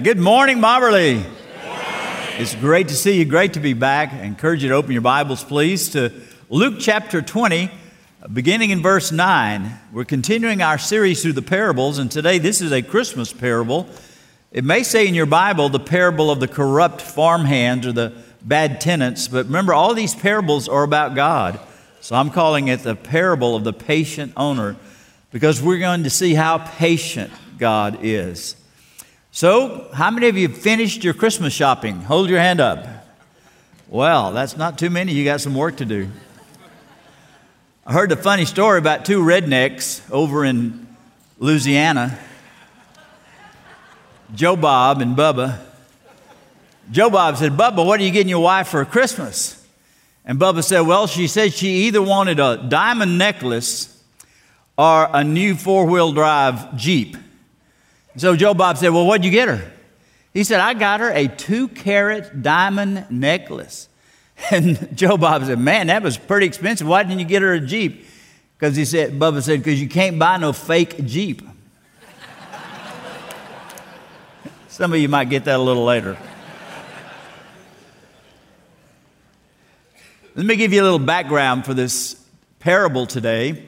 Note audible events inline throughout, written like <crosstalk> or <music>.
Good morning, Moberly. It's great to see you. Great to be back. I encourage you to open your Bibles, please, to Luke chapter 20, beginning in verse 9. We're continuing our series through the parables, and today this is a Christmas parable. It may say in your Bible the parable of the corrupt farmhands or the bad tenants, but remember, all these parables are about God. So I'm calling it the parable of the patient owner because we're going to see how patient God is. So, how many of you finished your Christmas shopping? Hold your hand up. Well, that's not too many. You got some work to do. I heard a funny story about two rednecks over in Louisiana Joe Bob and Bubba. Joe Bob said, Bubba, what are you getting your wife for Christmas? And Bubba said, Well, she said she either wanted a diamond necklace or a new four wheel drive Jeep. So Joe Bob said, Well, what'd you get her? He said, I got her a two carat diamond necklace. <laughs> And Joe Bob said, Man, that was pretty expensive. Why didn't you get her a Jeep? Because he said, Bubba said, Because you can't buy no fake Jeep. <laughs> Some of you might get that a little later. Let me give you a little background for this parable today.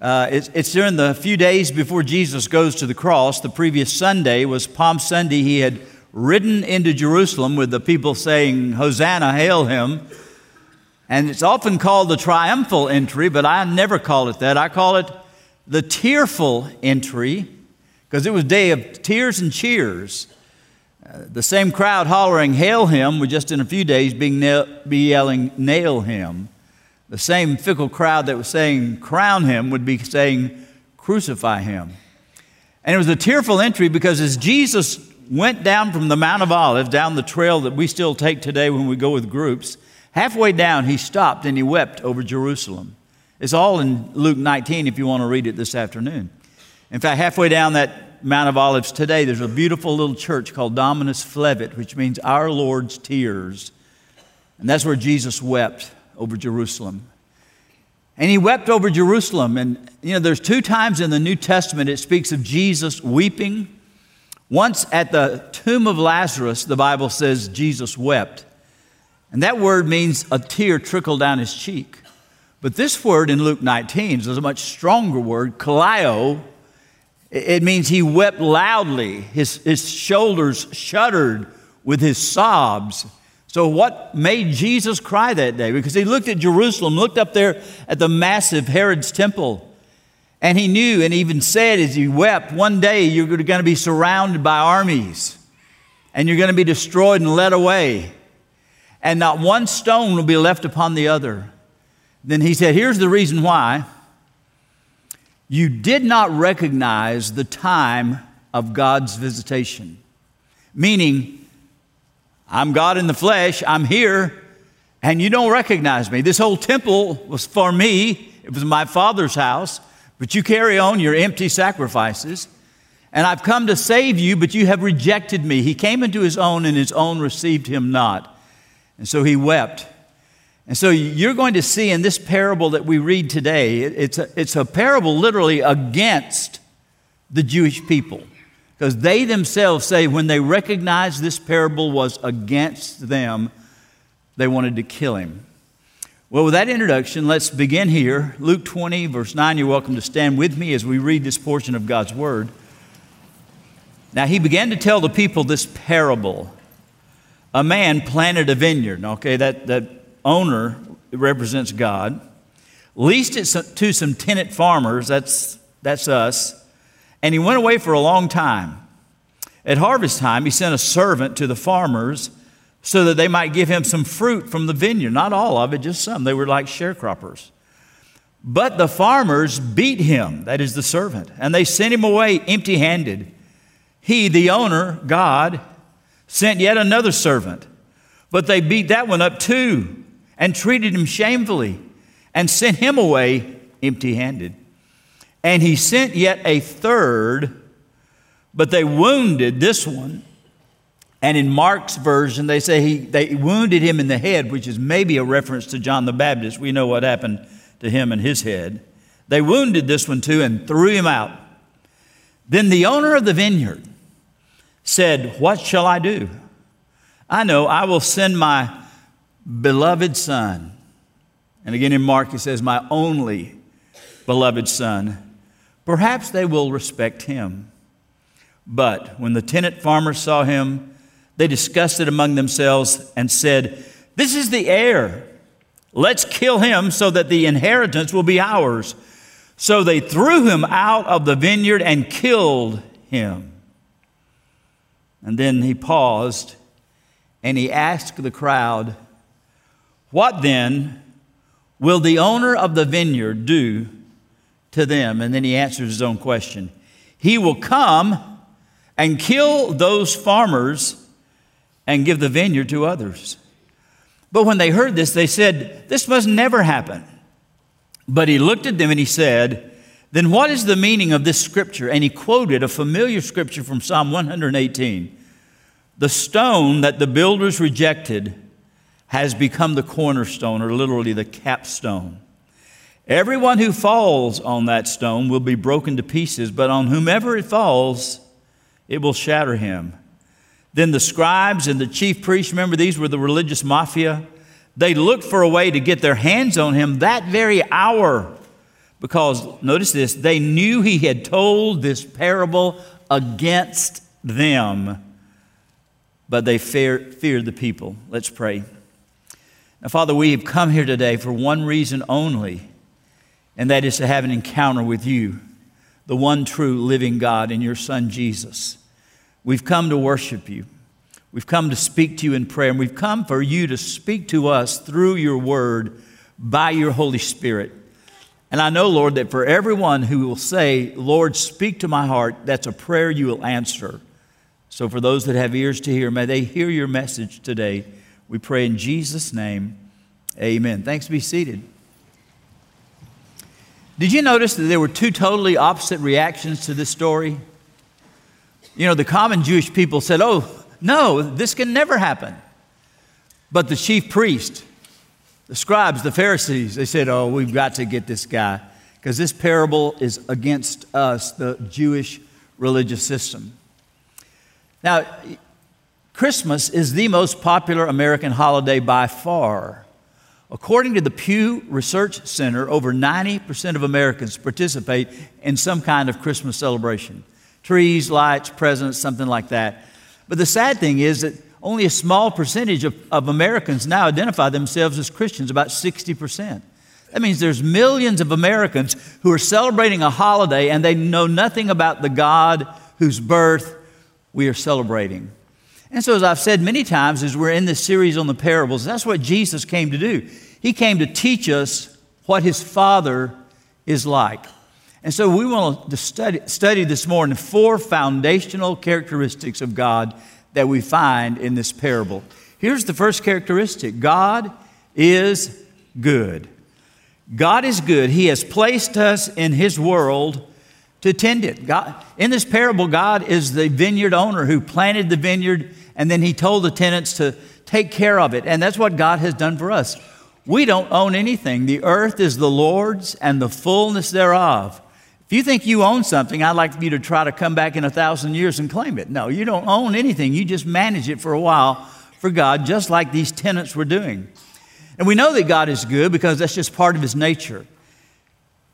Uh, it's, it's, during the few days before Jesus goes to the cross. The previous Sunday was Palm Sunday. He had ridden into Jerusalem with the people saying, Hosanna, hail him. And it's often called the triumphal entry, but I never call it that. I call it the tearful entry because it was a day of tears and cheers. Uh, the same crowd hollering, Hail him, would just in a few days be yelling, Nail him. The same fickle crowd that was saying, crown him, would be saying, crucify him. And it was a tearful entry because as Jesus went down from the Mount of Olives, down the trail that we still take today when we go with groups, halfway down he stopped and he wept over Jerusalem. It's all in Luke 19 if you want to read it this afternoon. In fact, halfway down that Mount of Olives today, there's a beautiful little church called Dominus Flevit, which means our Lord's tears. And that's where Jesus wept over Jerusalem. And he wept over Jerusalem. And, you know, there's two times in the New Testament it speaks of Jesus weeping. Once at the tomb of Lazarus, the Bible says Jesus wept. And that word means a tear trickled down his cheek. But this word in Luke 19 is a much stronger word, kaleo. It means he wept loudly. His, his shoulders shuddered with his sobs. So, what made Jesus cry that day? Because he looked at Jerusalem, looked up there at the massive Herod's temple, and he knew and even said as he wept, one day you're going to be surrounded by armies, and you're going to be destroyed and led away, and not one stone will be left upon the other. Then he said, Here's the reason why. You did not recognize the time of God's visitation, meaning, I'm God in the flesh, I'm here, and you don't recognize me. This whole temple was for me, it was my father's house, but you carry on your empty sacrifices. And I've come to save you, but you have rejected me. He came into his own, and his own received him not. And so he wept. And so you're going to see in this parable that we read today, it's a, it's a parable literally against the Jewish people. Because they themselves say when they recognized this parable was against them, they wanted to kill him. Well, with that introduction, let's begin here. Luke 20, verse 9. You're welcome to stand with me as we read this portion of God's Word. Now, he began to tell the people this parable. A man planted a vineyard. Okay, that, that owner represents God. Leased it to some tenant farmers. That's, that's us and he went away for a long time. At harvest time, he sent a servant to the farmers so that they might give him some fruit from the vineyard. Not all of it, just some. They were like sharecroppers. But the farmers beat him, that is the servant, and they sent him away empty handed. He, the owner, God, sent yet another servant, but they beat that one up too and treated him shamefully and sent him away empty handed. And he sent yet a third, but they wounded this one. And in Mark's version, they say he, they wounded him in the head, which is maybe a reference to John the Baptist. We know what happened to him in his head. They wounded this one too and threw him out. Then the owner of the vineyard said, What shall I do? I know I will send my beloved son. And again in Mark, he says, My only beloved son. Perhaps they will respect him. But when the tenant farmers saw him, they discussed it among themselves and said, This is the heir. Let's kill him so that the inheritance will be ours. So they threw him out of the vineyard and killed him. And then he paused and he asked the crowd, What then will the owner of the vineyard do to them? And then he answers his own question. He will come and kill those farmers and give the vineyard to others. But when they heard this, they said, This must never happen. But he looked at them and he said, Then what is the meaning of this scripture? And he quoted a familiar scripture from Psalm 118 The stone that the builders rejected has become the cornerstone, or literally the capstone. Everyone who falls on that stone will be broken to pieces, but on whomever it falls, it will shatter him. Then the scribes and the chief priests, remember these were the religious mafia, they looked for a way to get their hands on him that very hour. Because, notice this, they knew he had told this parable against them, but they fear, feared the people. Let's pray. Now, Father, we have come here today for one reason only, and that is to have an encounter with you, the one true living God, and your Son, Jesus. We've come to worship you. We've come to speak to you in prayer, and we've come for you to speak to us through your word by your Holy Spirit. And I know, Lord, that for everyone who will say, Lord, speak to my heart, that's a prayer you will answer. So for those that have ears to hear, may they hear your message today. We pray in Jesus' name. Amen. Thanks. Be seated. Did you notice that there were two totally opposite reactions to this story? You know, the common Jewish people said, Oh, no, this can never happen. But the chief priest, the scribes, the Pharisees, they said, Oh, we've got to get this guy because this parable is against us, the Jewish religious system. Now, Christmas is the most popular American holiday by far. According to the Pew Research Center, over 90% of Americans participate in some kind of Christmas celebration trees, lights, presents, something like that. But the sad thing is that only a small percentage of, of Americans now identify themselves as Christians, about 60%. That means there's millions of Americans who are celebrating a holiday and they know nothing about the God whose birth we are celebrating. And so, as I've said many times, as we're in this series on the parables, that's what Jesus came to do. He came to teach us what his Father is like. And so we want to study, study this morning four foundational characteristics of God that we find in this parable. Here's the first characteristic God is good. God is good. He has placed us in His world to tend it. God, in this parable, God is the vineyard owner who planted the vineyard and then He told the tenants to take care of it. And that's what God has done for us. We don't own anything. The earth is the Lord's and the fullness thereof. If you think you own something, I'd like you to try to come back in a thousand years and claim it. No, you don't own anything. You just manage it for a while for God, just like these tenants were doing. And we know that God is good because that's just part of his nature.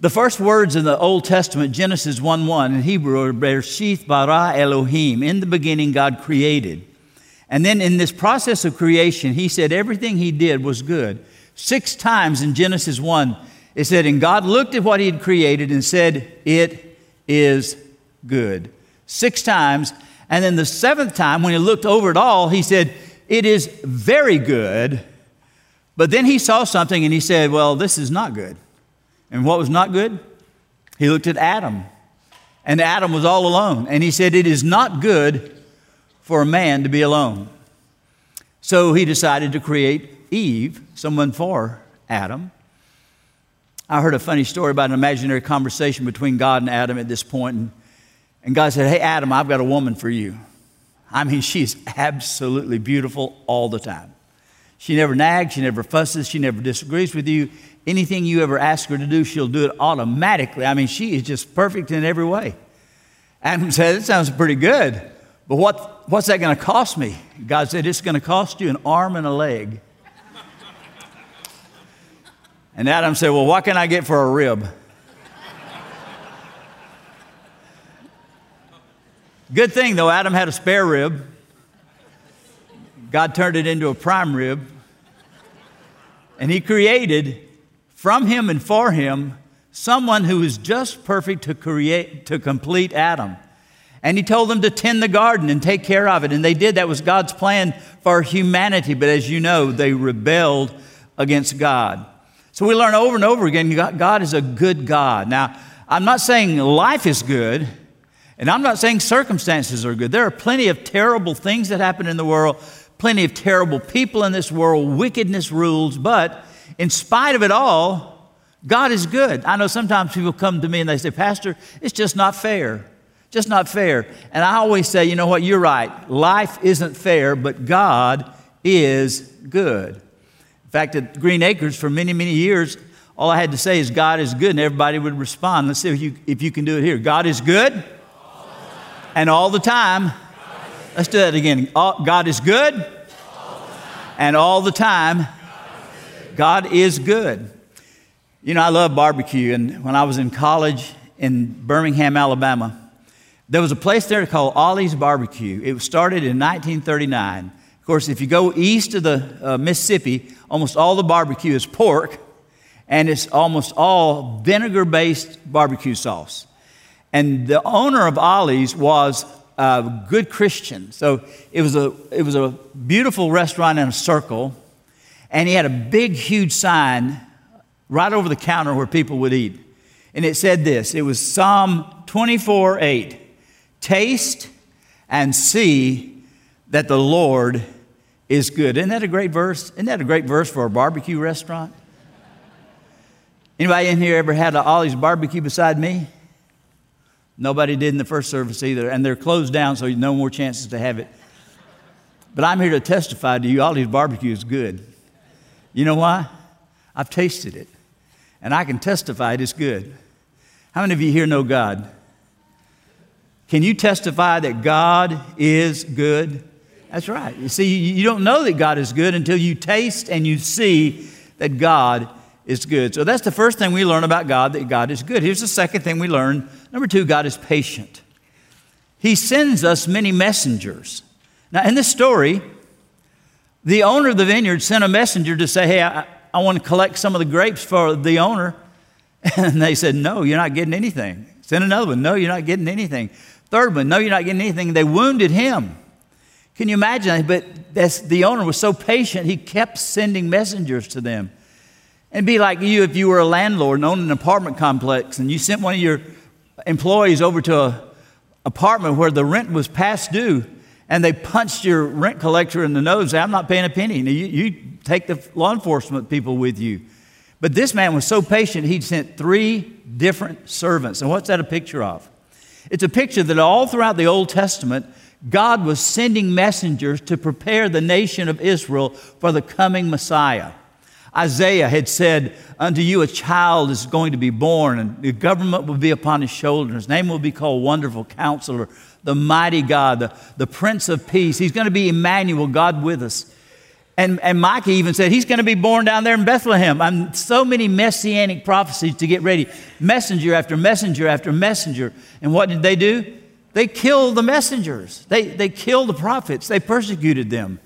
The first words in the Old Testament, Genesis 1 1, in Hebrew are Bereshith bara Elohim. In the beginning, God created. And then in this process of creation, he said everything he did was good. Six times in Genesis 1, it said, And God looked at what He had created and said, It is good. Six times. And then the seventh time, when He looked over it all, He said, It is very good. But then He saw something and He said, Well, this is not good. And what was not good? He looked at Adam. And Adam was all alone. And He said, It is not good for a man to be alone. So He decided to create Eve, someone for Adam. I heard a funny story about an imaginary conversation between God and Adam at this point, and, and God said, Hey, Adam, I've got a woman for you. I mean, <laughs> she's absolutely beautiful all the time. She never nags, she never fusses, she never disagrees with you. Anything you ever ask her to do, she'll do it automatically. I mean, she is just perfect in every way. Adam said, It sounds pretty good, But what, what's that going to cost me? God said, It's going to cost you an arm and a leg. And Adam said, Well, what can I get for a rib? Good thing, though, Adam had a spare rib. God turned it into a prime rib. And he created from him and for him someone who is just perfect to create to complete Adam. And he told them to tend the garden and take care of it. And they did. That was God's plan for humanity. But as you know, they rebelled against God. So we learn over and over again God is a good God. Now, I'm not saying life is good, and I'm not saying circumstances are good. There are plenty of terrible things that happen in the world, plenty of terrible people in this world, wickedness rules, but in spite of it all, God is good. I know sometimes people come to me and they say, Pastor, it's just not fair. Just not fair. And I always say, you know what, you're right. Life isn't fair, but God is good. In fact, at Green Acres, for many, many years, all I had to say is, God is good, and everybody would respond. Let's see if you, if you can do it here. God is good, and all the time. Let's do that again. God is good, all and all the time. God is good. You know, I love barbecue, and when I was in college in Birmingham, Alabama, there was a place there called Ollie's Barbecue. It was started in 1939. Of course, if you go east of the uh, Mississippi, almost all the barbecue is pork, and it's almost all vinegar based barbecue sauce. And the owner of Ollie's was a good Christian. So it was a, it was a beautiful restaurant in a circle, and he had a big, huge sign right over the counter where people would eat. And it said this it was Psalm 24 8. Taste and see that the Lord is good. Isn't that a great verse? Isn't that a great verse for a barbecue restaurant? Anybody in here ever had an Ollie's barbecue beside me? Nobody did in the first service either, and they're closed down, so no more chances to have it. But I'm here to testify to you Ollie's barbecue is good. You know why? I've tasted it, and I can testify it is good. How many of you here know God? Can you testify that God is good? That's right. You see, you don't know that God is good until you taste and you see that God is good. So that's the first thing we learn about God, that God is good. Here's the second thing we learn. Number two, God is patient. He sends us many messengers. Now, in this story, the owner of the vineyard sent a messenger to say, Hey, I, I want to collect some of the grapes for the owner. <laughs> And they said, No, you're not getting anything. Send another one. No, you're not getting anything. Third one, no, you're not getting anything. They wounded him. Can you imagine? But the owner was so patient, he kept sending messengers to them. And be like you if you were a landlord and owned an apartment complex and you sent one of your employees over to an apartment where the rent was past due and they punched your rent collector in the nose. I'm not paying a penny. You, you take the law enforcement people with you. But this man was so patient, he sent three different servants. And what's that a picture of? It's a picture that all throughout the Old Testament, God was sending messengers to prepare the nation of Israel for the coming Messiah. Isaiah had said, Unto you a child is going to be born, and the government will be upon his shoulders. His name will be called Wonderful Counselor, the Mighty God, the, the Prince of Peace. He's going to be Emmanuel, God with us. And, and Micah even said he's going to be born down there in Bethlehem. I'm so many messianic prophecies to get ready. Messenger after messenger after messenger. And what did they do? They killed the messengers. They, they killed the prophets. They persecuted them.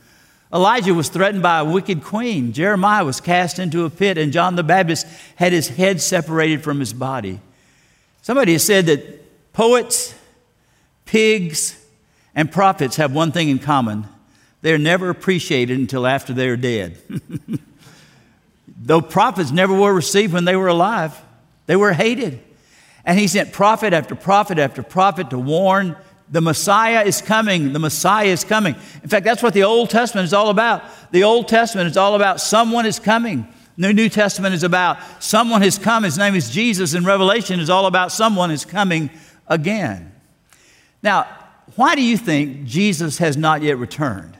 Elijah was threatened by a wicked queen. Jeremiah was cast into a pit, and John the Baptist had his head separated from his body. Somebody has said that poets, pigs, and prophets have one thing in common they're never appreciated until after they're dead. <laughs> Though prophets never were received when they were alive, they were hated. And he sent prophet after prophet after prophet to warn the Messiah is coming. The Messiah is coming. In fact, that's what the Old Testament is all about. The Old Testament is all about someone is coming. The New Testament is about someone has come. His name is Jesus. And Revelation is all about someone is coming again. Now, why do you think Jesus has not yet returned?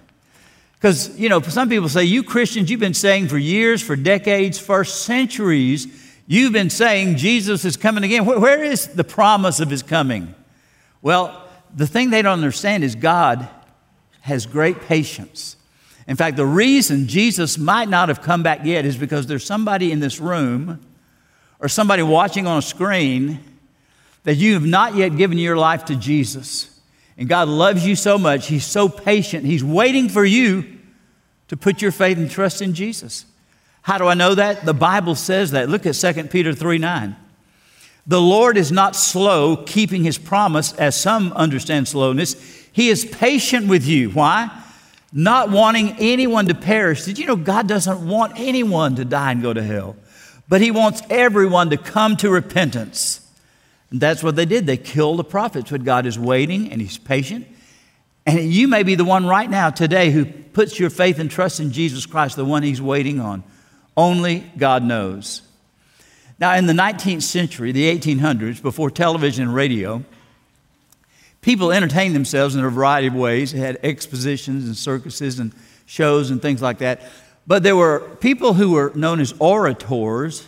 Because, you know, some people say, you Christians, you've been saying for years, for decades, for centuries, you've been saying Jesus is coming again. where, is the promise of his coming? Well, the thing they don't understand is God has great patience. In fact, the reason Jesus might not have come back yet is because there's somebody in this room or somebody watching on a screen that you have not yet given your life to Jesus. And God loves you so much, He's so patient, He's waiting for you to put your faith and trust in Jesus. How do I know that? The Bible says that. Look at 2 Peter 3 9. The Lord is not slow keeping his promise, as some understand slowness. He is patient with you. Why? Not wanting anyone to perish. Did you know God doesn't want anyone to die and go to hell? But he wants everyone to come to repentance. And that's what they did. They killed the prophets, but God is waiting and he's patient. And you may be the one right now, today, who puts your faith and trust in Jesus Christ, the one he's waiting on. Only God knows. Now, in the 19th century, the 1800s, before television and radio, people entertained themselves in a variety of ways. They had expositions and circuses and shows and things like that. But there were people who were known as orators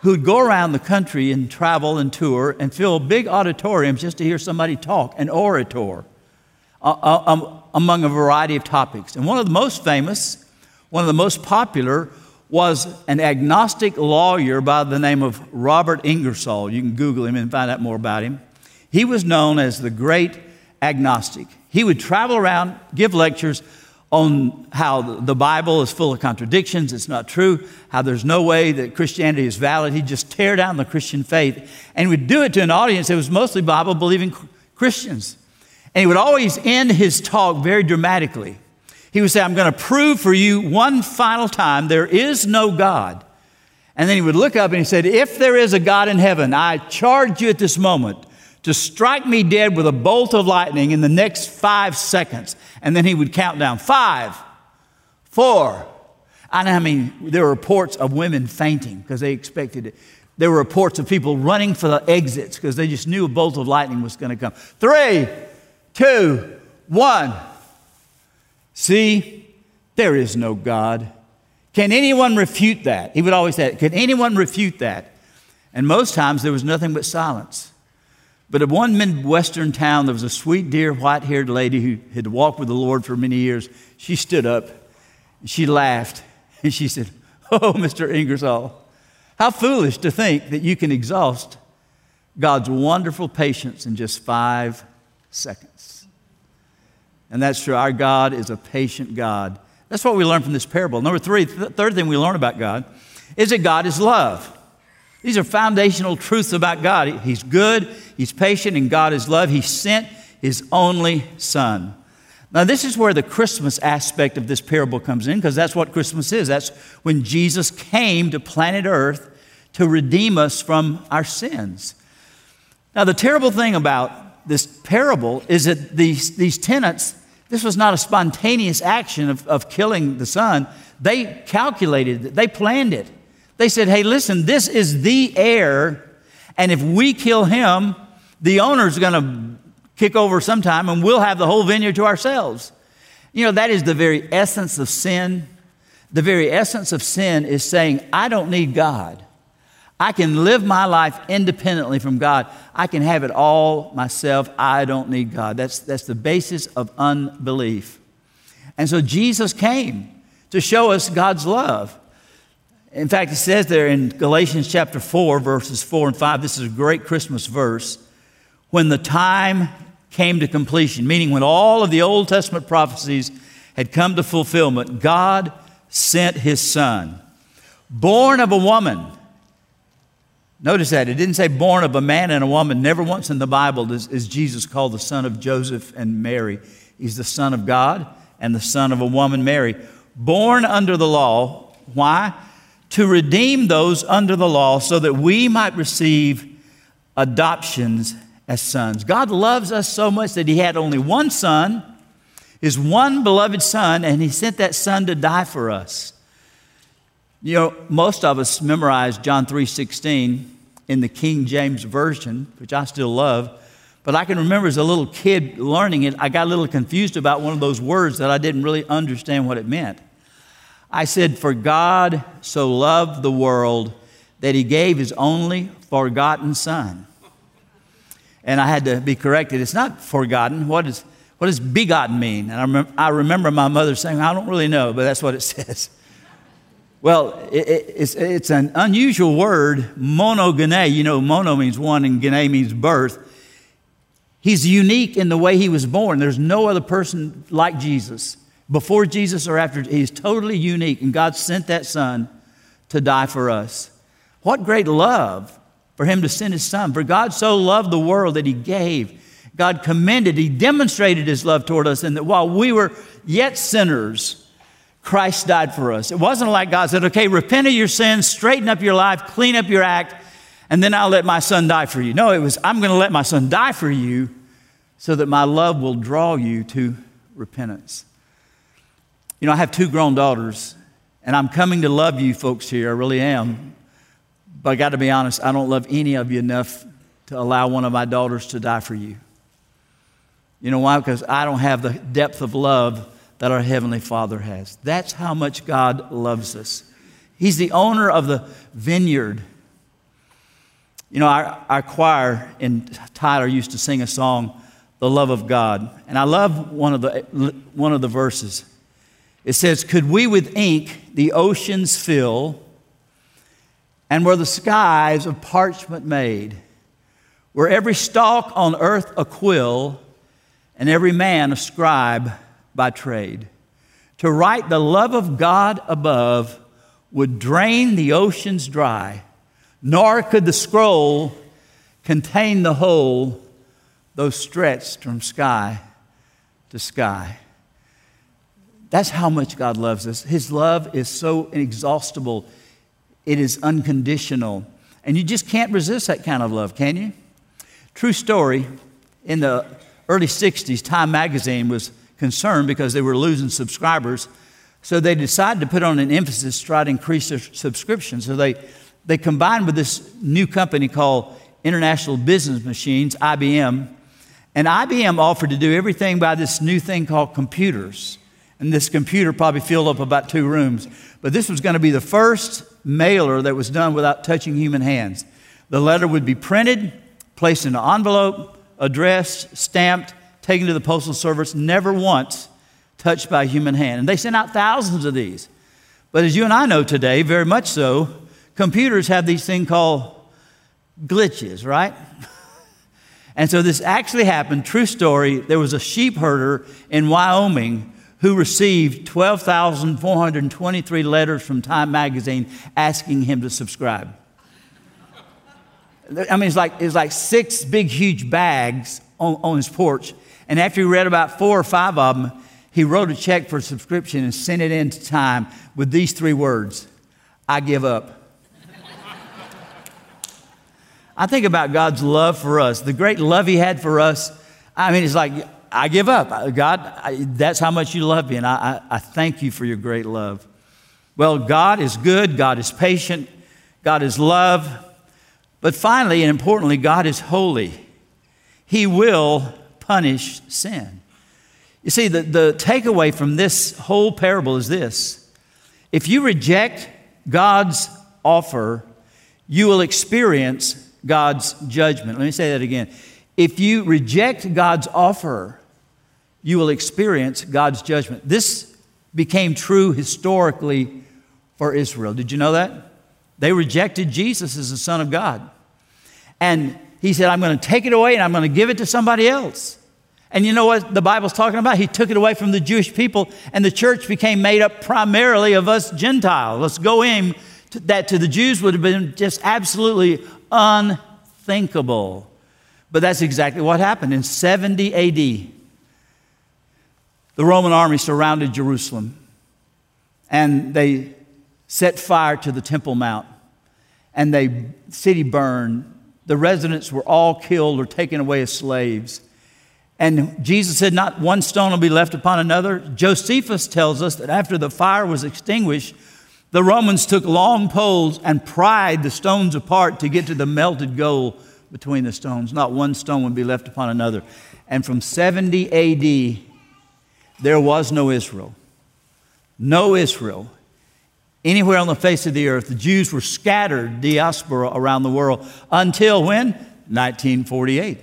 who'd go around the country and travel and tour and fill big auditoriums just to hear somebody talk, an orator, uh, um, among a variety of topics. And one of the most famous, one of the most popular, was an agnostic lawyer by the name of Robert Ingersoll. You can Google him and find out more about him. He was known as the great agnostic. He would travel around, give lectures on how the Bible is full of contradictions, it's not true, how there's no way that Christianity is valid. He'd just tear down the Christian faith. And he would do it to an audience that was mostly Bible believing Christians. And he would always end his talk very dramatically. He would say, I'm going to prove for you one final time there is no God. And then he would look up and he said, If there is a God in heaven, I charge you at this moment to strike me dead with a bolt of lightning in the next five seconds. And then he would count down five, four. And I mean, there were reports of women fainting because they expected it. There were reports of people running for the exits because they just knew a bolt of lightning was going to come. Three, two, one. See, there is no God. Can anyone refute that? He would always say, Can anyone refute that? And most times there was nothing but silence. But in one Midwestern town, there was a sweet, dear, white haired lady who had walked with the Lord for many years. She stood up, she laughed, <laughs> and she said, Oh, Mr. Ingersoll, how foolish to think that you can exhaust God's wonderful patience in just five seconds. And that's true. Our God is a patient God. That's what we learn from this parable. Number three, th- third thing we learn about God is that God is love. These are foundational truths about God. He's good, He's patient, and God is love. He sent His only Son. Now, this is where the Christmas aspect of this parable comes in, because that's what Christmas is. That's when Jesus came to planet Earth to redeem us from our sins. Now, the terrible thing about this parable is that these, these tenants this was not a spontaneous action of, of killing the son. They calculated it, they planned it. They said, hey, listen, this is the heir, and if we kill him, the owner's going to kick over sometime and we'll have the whole vineyard to ourselves. You know, that is the very essence of sin. The very essence of sin is saying, I don't need God. I can live my life independently from God. I can have it all myself. I don't need God. That's, that's the basis of unbelief. And so Jesus came to show us God's love. In fact, it says there in Galatians chapter 4, verses 4 and 5, this is a great Christmas verse. When the time came to completion, meaning when all of the Old Testament prophecies had come to fulfillment, God sent his son, born of a woman Notice that. It didn't say born of a man and a woman. Never once in the Bible is, is, Jesus called the son of Joseph and Mary. He's the son of God and the son of a woman, Mary. Born under the law. Why? To redeem those under the law so that we might receive adoptions as sons. God loves us so much that He had only one son, His one beloved son, and He sent that son to die for us. You know, most of us memorize John 3:16 in the King James Version, which I still love. But I can remember as a little kid learning it, I got a little confused about one of those words that I didn't really understand what it meant. I said, For God so loved the world that he gave his only forgotten Son. and I had to be corrected. It's not forgotten. What, is, what does begotten mean? And I, rem- I remember my mother saying, I don't really know, but that's what it <laughs> says. Well, it, it, it's, it's an unusual word, monogene. You know, mono means one and gene means birth. He's unique in the way he was born. There's no other person like Jesus. Before Jesus or after, he's totally unique, and God sent that son to die for us. What great love for him to send his son. For God so loved the world that he gave. God commended, he demonstrated his love toward us, and that while we were yet sinners, Christ died for us. It wasn't like God said, okay, repent of your sins, straighten up your life, clean up your act, and then I'll let my son die for you. No, it was, I'm going to let my son die for you so that my love will draw you to repentance. You know, I have two grown daughters, and I'm coming to love you folks here. I really am. But I got to be honest, I don't love any of you enough to allow one of my daughters to die for you. You know why? Because I don't have the depth of love that our Heavenly Father has. That's how much God loves us. He's the owner of the vineyard. You know, our, our choir in Tyler used to sing a song, The Love of God. And I love one of the, one of the verses. It says, Could we with ink the oceans fill, and were the skies of parchment made, were every stalk on earth a quill, and every man a scribe by trade. To write the love of God above would drain the oceans dry, nor could the scroll contain the whole, though stretched from sky to sky. That's how much God loves us. His love is so inexhaustible, it is unconditional. And you just can't resist that kind of love, can you? True story, in the early 60s, Time magazine was concerned because they were losing subscribers. So they decided to put on an emphasis to try to increase their subscription. So they, they combined with this new company called International Business Machines, IBM. And IBM offered to do everything by this new thing called computers. And this computer probably filled up about two rooms. But this was going to be the first mailer that was done without touching human hands. The letter would be printed, placed in an envelope, addressed, stamped, taken to the postal service, never once touched by a human hand. And they sent out thousands of these. But as you and I know today, very much so, computers have these things called glitches, right? <laughs> and so this actually happened, true story. There was a sheep herder in Wyoming who received 12,423 letters from Time magazine asking him to subscribe. I mean, it's like, it's like six big, huge bags on, on his porch. And after he read about four or five of them, he wrote a check for a subscription and sent it in to Time with these three words I give up. I think about God's love for us, the great love He had for us. I mean, it's like, I give up. God, I, that's how much you love me, and I, I, I thank you for your great love. Well, God is good, God is patient, God is love, but finally and importantly, God is holy. He will punish sin. You see, the, the takeaway from this whole parable is this if you reject God's offer, you will experience God's judgment. Let me say that again. If you reject God's offer, you will experience God's judgment. This became true historically for Israel. Did you know that? They rejected Jesus as the Son of God. And he said, I'm going to take it away and I'm going to give it to somebody else. And you know what the Bible's talking about? He took it away from the Jewish people, and the church became made up primarily of us Gentiles. Let's go in. That to the Jews would have been just absolutely unthinkable. But that's exactly what happened. In 70 AD, the Roman army surrounded Jerusalem and they set fire to the Temple Mount and the city burned. The residents were all killed or taken away as slaves. And Jesus said, Not one stone will be left upon another. Josephus tells us that after the fire was extinguished, the Romans took long poles and pried the stones apart to get to the melted gold between the stones. Not one stone would be left upon another. And from 70 AD, there was no Israel. No Israel. Anywhere on the face of the earth. The Jews were scattered diaspora around the world until when? 1948.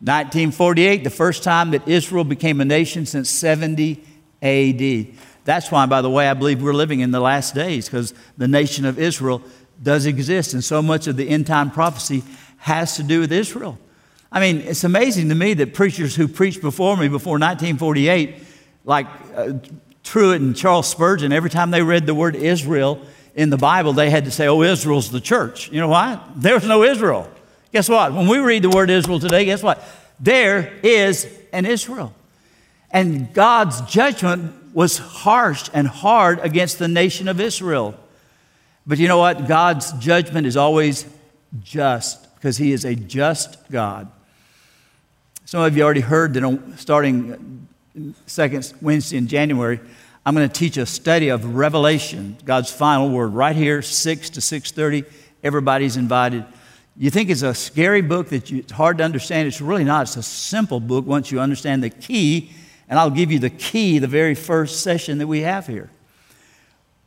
1948, the first time that Israel became a nation since 70 AD. That's why, by the way, I believe we're living in the last days because the nation of Israel does exist, and so much of the end time prophecy has to do with Israel. I mean, it's amazing to me that preachers who preached before me before 1948, like uh, Truett and Charles Spurgeon, every time they read the word Israel in the Bible, they had to say, Oh, Israel's the church. You know why? There's no Israel. Guess what? When we read the word Israel today, guess what? There is an Israel. And God's judgment was harsh and hard against the nation of Israel. But you know what? God's judgment is always just because He is a just God. Some of you already heard that starting second Wednesday in January, I'm going to teach a study of Revelation, God's final word, right here, 6 to 6:30. Everybody's invited. You think it's a scary book that you, it's hard to understand. It's really not. It's a simple book once you understand the key and I'll give you the key the very first session that we have here.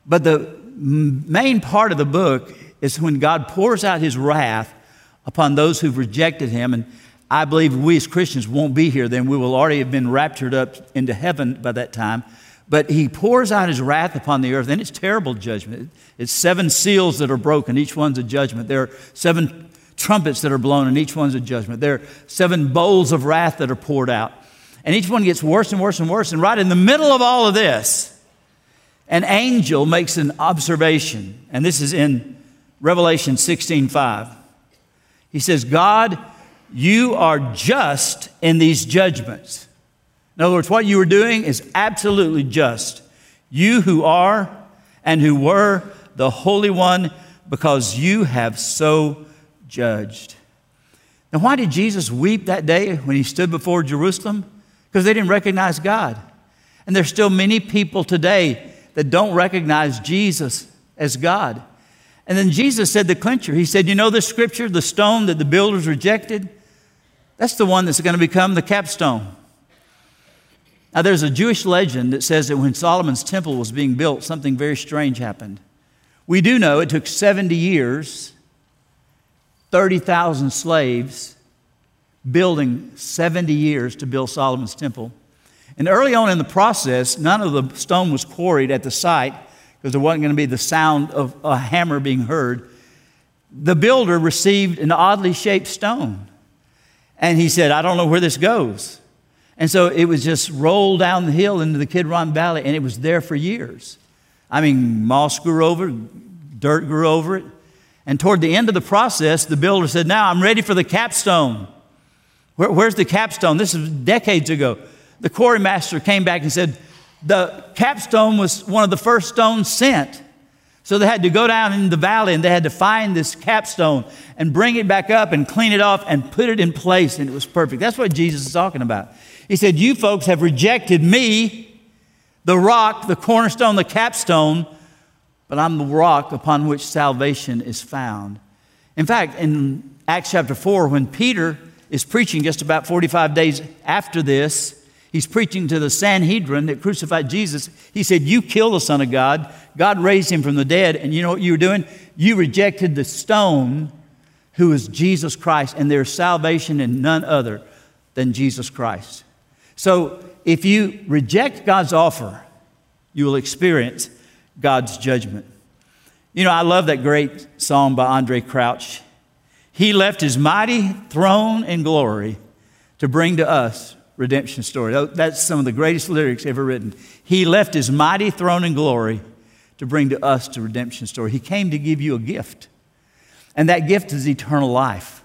But the main part of the book is when God pours out his wrath upon those who've rejected him. And I believe we as Christians won't be here then. We will already have been raptured up into heaven by that time. But he pours out his wrath upon the earth, and it's terrible judgment. It's seven seals that are broken, each one's a judgment. There are seven trumpets that are blown, and each one's a judgment. There are seven bowls of wrath that are poured out. And each one gets worse and worse and worse. And right in the middle of all of this, an angel makes an observation. And this is in Revelation 16 5. He says, God, you are just in these judgments. In other words, what you are doing is absolutely just. You who are and who were the Holy One, because you have so judged. Now, why did Jesus weep that day when he stood before Jerusalem? because they didn't recognize God. And there's still many people today that don't recognize Jesus as God. And then Jesus said the clincher. He said, You know the scripture, the stone that the builders rejected? That's the one that's going to become the capstone. Now, there's a Jewish legend that says that when Solomon's temple was being built, something very strange happened. We do know it took 70 years, 30,000 slaves, building 70 years to build Solomon's temple. And early on in the process, none of the stone was quarried at the site because there wasn't going to be the sound of a hammer being heard. The builder received an oddly shaped stone. And he said, I don't know where this goes. And so it was just rolled down the hill into the Kidron Valley, and it was there for years. I mean, moss grew over it, dirt grew over it. And toward the end of the process, the builder said, Now I'm ready for the capstone. Where, where's the capstone? This is decades ago. The quarry master came back and said, The capstone was one of the first stones sent. So they had to go down in the valley and they had to find this capstone and bring it back up and clean it off and put it in place, and it was perfect. That's what Jesus is talking about. He said, You folks have rejected me, the rock, the cornerstone, the capstone, but I'm the rock upon which salvation is found. In fact, in Acts chapter 4, when Peter is preaching just about 45 days after this. He's preaching to the Sanhedrin that crucified Jesus. He said, You killed the Son of God. God raised him from the dead. And you know what you were doing? You rejected the stone who is Jesus Christ, and there's salvation in none other than Jesus Christ. So if you reject God's offer, you will experience God's judgment. You know, I love that great song by Andraé Crouch. He left his mighty throne and glory to bring to us redemption story. That's some of the greatest lyrics ever written. He left his mighty throne and glory to bring to us the redemption story. He came to give you a gift, and that gift is eternal life.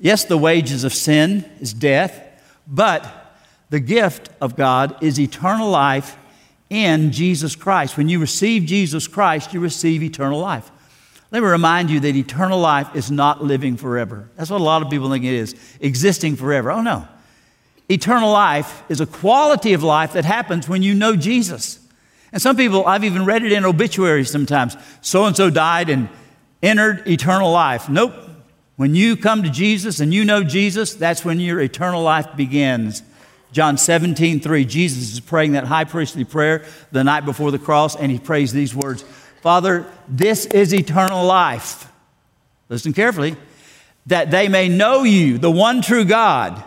Yes, the wages of sin is death, but the gift of God is eternal life in Jesus Christ. When you receive Jesus Christ, you receive eternal life. Let me remind you that eternal life is not living forever. That's what a lot of people think it is existing forever. Oh, no. Eternal life is a quality of life that happens when you know Jesus. And some people, I've even read it in obituaries sometimes so and so died and entered eternal life. Nope. When you come to Jesus and you know Jesus, that's when your eternal life begins. John 17, 3, Jesus is praying that high priestly prayer the night before the cross, and he prays these words Father, this is eternal life. Listen carefully that they may know you, the one true God,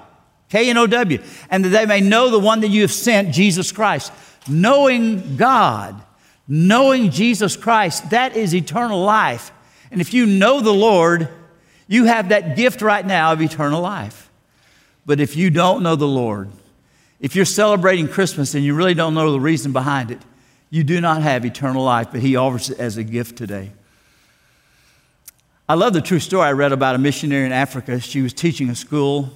K N O W, and that they may know the one that you have sent, Jesus Christ. Knowing God, knowing Jesus Christ, that is eternal life. And if you know the Lord, you have that gift right now of eternal life. But if you don't know the Lord, if you're celebrating Christmas and you really don't know the reason behind it, you do not have eternal life, but He offers it as a gift today. I love the true story I read about a missionary in Africa. She was teaching a school,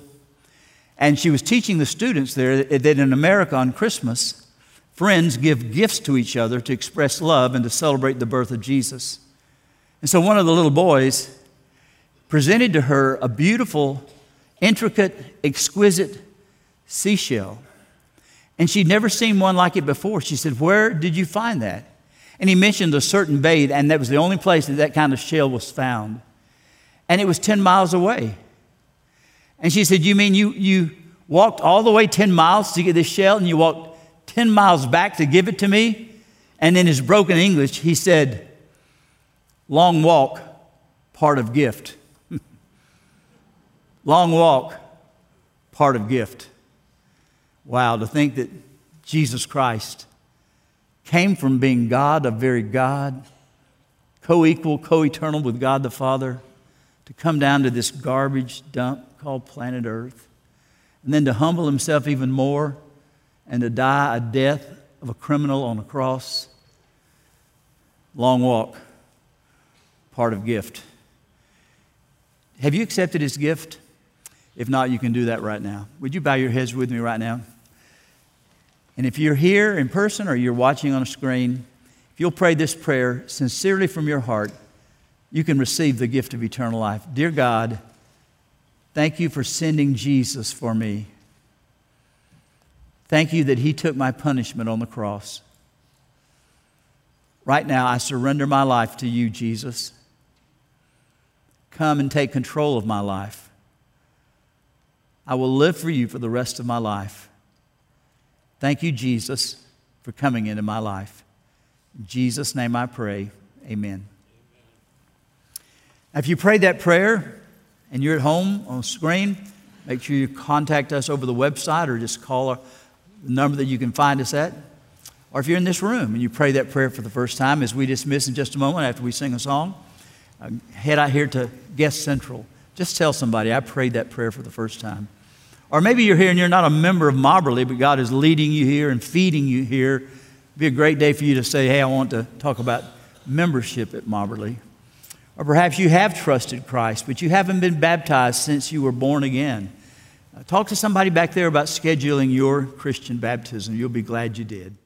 and she was teaching the students there that in America on Christmas, friends give gifts to each other to express love and to celebrate the birth of Jesus. And so one of the little boys presented to her a beautiful, intricate, exquisite seashell. And she'd never seen one like it before. She said, Where did you find that? And he mentioned a certain bay, and that was the only place that that kind of shell was found. And it was 10 miles away. And she said, You mean you, you walked all the way 10 miles to get this shell, and you walked 10 miles back to give it to me? And in his broken English, he said, Long walk, part of gift. <laughs> Long walk, part of gift. Wow, to think that Jesus Christ came from being God, a very God, co equal, co eternal with God the Father, to come down to this garbage dump called planet Earth, and then to humble himself even more and to die a death of a criminal on a cross. Long walk, part of gift. Have you accepted his gift? If not, you can do that right now. Would you bow your heads with me right now? And if you're here in person or you're watching on a screen, if you'll pray this prayer sincerely from your heart, you can receive the gift of eternal life. Dear God, thank you for sending Jesus for me. Thank you that He took my punishment on the cross. Right now, I surrender my life to you, Jesus. Come and take control of my life. I will live for you for the rest of my life. Thank you, Jesus, for coming into my life. In Jesus' name I pray. Amen. If you prayed that prayer and you're at home on screen, make sure you contact us over the website or just call the number that you can find us at. Or if you're in this room and you pray that prayer for the first time, as we dismiss in just a moment after we sing a song, uh, head out here to Guest Central. Just tell somebody, I prayed that prayer for the first time. Or maybe you're here and you're not a member of Mobberly, but God is leading you here and feeding you here. It'd be a great day for you to say, hey, I want to talk about membership at Mobberly. Or perhaps you have trusted Christ, but you haven't been baptized since you were born again. Uh, talk to somebody back there about scheduling your Christian baptism. You'll be glad you did.